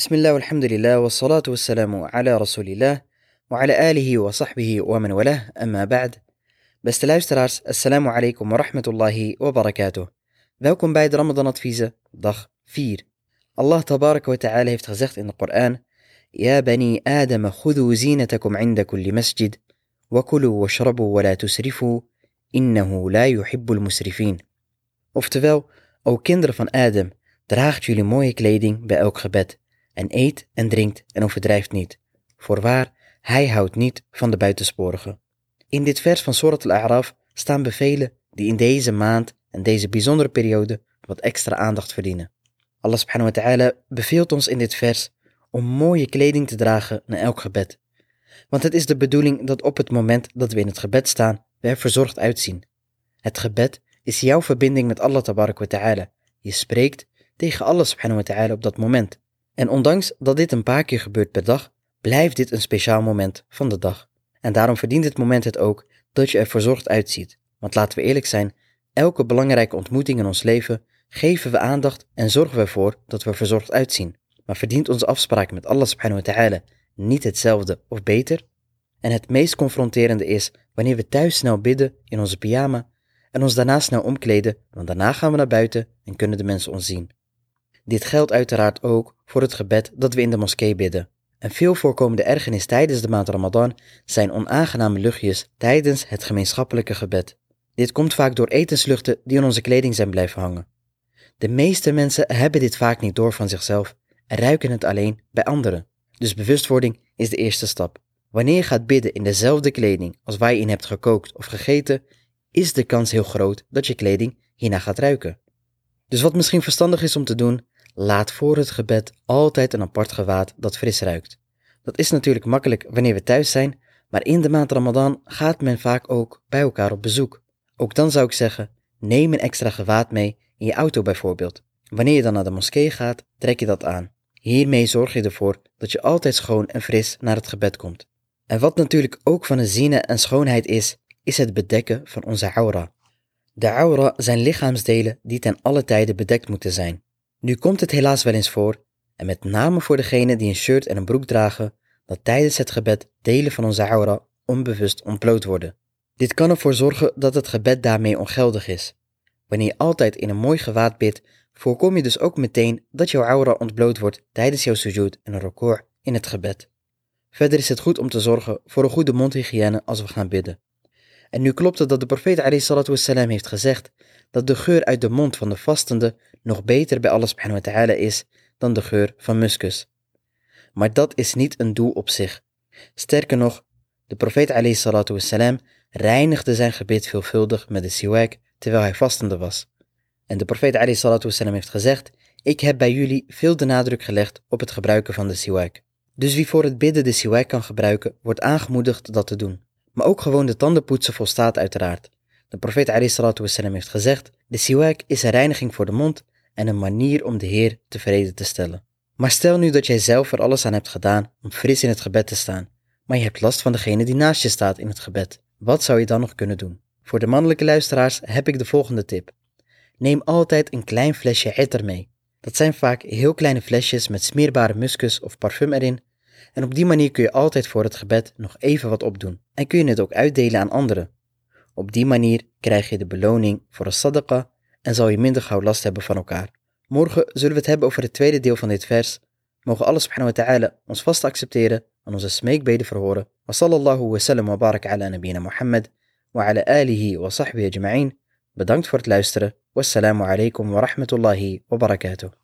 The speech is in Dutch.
بسم الله والحمد لله والصلاة والسلام على رسول الله وعلى آله وصحبه ومن والاه. أما بعد بستلايف ستراس السلام عليكم ورحمة الله وبركاته. ذاكم بعد رمضان فيزا ضخ فير. الله تبارك وتعالى يفتخزخت إن القرآن. يا بني آدم خذوا زينتكم عند كل مسجد وكلوا واشربوا ولا تسرفوا إنه لا يحب المسرفين. أفتفاو أو كندر فن آدم دراخت يلي موي كليدين بأوك خبات en eet en drinkt en overdrijft niet. Voorwaar, hij houdt niet van de buitensporigen. In dit vers van Surat al-A'raf staan bevelen die in deze maand en deze bijzondere periode wat extra aandacht verdienen. Allah subhanahu wa ta'ala beveelt ons in dit vers om mooie kleding te dragen naar elk gebed. Want het is de bedoeling dat op het moment dat we in het gebed staan, we er verzorgd uitzien. Het gebed is jouw verbinding met Allah tabarak wa ta'ala. Je spreekt tegen Allah subhanahu wa ta'ala op dat moment. En ondanks dat dit een paar keer gebeurt per dag, blijft dit een speciaal moment van de dag. En daarom verdient dit moment het ook dat je er verzorgd uitziet. Want laten we eerlijk zijn, elke belangrijke ontmoeting in ons leven geven we aandacht en zorgen we ervoor dat we verzorgd uitzien. Maar verdient onze afspraak met Allah subhanahu wa ta'ala niet hetzelfde of beter? En het meest confronterende is wanneer we thuis snel bidden in onze pyjama en ons daarna snel omkleden, want daarna gaan we naar buiten en kunnen de mensen ons zien. Dit geldt uiteraard ook voor het gebed dat we in de moskee bidden. Een veel voorkomende ergernis tijdens de maand Ramadan zijn onaangename luchtjes tijdens het gemeenschappelijke gebed. Dit komt vaak door etensluchten die in onze kleding zijn blijven hangen. De meeste mensen hebben dit vaak niet door van zichzelf en ruiken het alleen bij anderen. Dus bewustwording is de eerste stap. Wanneer je gaat bidden in dezelfde kleding als waar je in hebt gekookt of gegeten, is de kans heel groot dat je kleding hierna gaat ruiken. Dus wat misschien verstandig is om te doen, laat voor het gebed altijd een apart gewaad dat fris ruikt. Dat is natuurlijk makkelijk wanneer we thuis zijn, maar in de maand Ramadan gaat men vaak ook bij elkaar op bezoek. Ook dan zou ik zeggen, neem een extra gewaad mee in je auto bijvoorbeeld. Wanneer je dan naar de moskee gaat, trek je dat aan. Hiermee zorg je ervoor dat je altijd schoon en fris naar het gebed komt. En wat natuurlijk ook van een zine en schoonheid is, is het bedekken van onze aura. De aura zijn lichaamsdelen die ten alle tijde bedekt moeten zijn. Nu komt het helaas wel eens voor, en met name voor degenen die een shirt en een broek dragen, dat tijdens het gebed delen van onze aura onbewust ontbloot worden. Dit kan ervoor zorgen dat het gebed daarmee ongeldig is. Wanneer je altijd in een mooi gewaad bidt, voorkom je dus ook meteen dat jouw aura ontbloot wordt tijdens jouw sujud en record in het gebed. Verder is het goed om te zorgen voor een goede mondhygiëne als we gaan bidden. En nu klopt het dat de profeet heeft gezegd dat de geur uit de mond van de vastende nog beter bij Allah subhanahu wa ta'ala is dan de geur van muskus. Maar dat is niet een doel op zich. Sterker nog, de profeet wassalam, reinigde zijn gebed veelvuldig met de siwak terwijl hij vastende was. En de profeet wassalam, heeft gezegd, ik heb bij jullie veel de nadruk gelegd op het gebruiken van de siwak. Dus wie voor het bidden de siwak kan gebruiken, wordt aangemoedigd dat te doen. Maar ook gewoon de tanden poetsen volstaat uiteraard. De profeet heeft gezegd, de siwak is een reiniging voor de mond en een manier om de Heer tevreden te stellen. Maar stel nu dat jij zelf er alles aan hebt gedaan om fris in het gebed te staan, maar je hebt last van degene die naast je staat in het gebed. Wat zou je dan nog kunnen doen? Voor de mannelijke luisteraars heb ik de volgende tip. Neem altijd een klein flesje etter mee. Dat zijn vaak heel kleine flesjes met smeerbare muskus of parfum erin. En op die manier kun je altijd voor het gebed nog even wat opdoen. En kun je het ook uitdelen aan anderen. Op die manier krijg je de beloning voor een sadaqa en zal je minder gauw last hebben van elkaar. Morgen zullen we het hebben over het tweede deel van dit vers. Mogen Allah subhanahu wa ta'ala ons vast accepteren en onze smeekbeden verhoren. Wa sallallahu wa sallam wa barak ala nabina Muhammad wa ala alihi wa sahbihi ajma'in. Bedankt voor het luisteren. Wassalamu alaikum wa rahmatullahi wa barakatuh.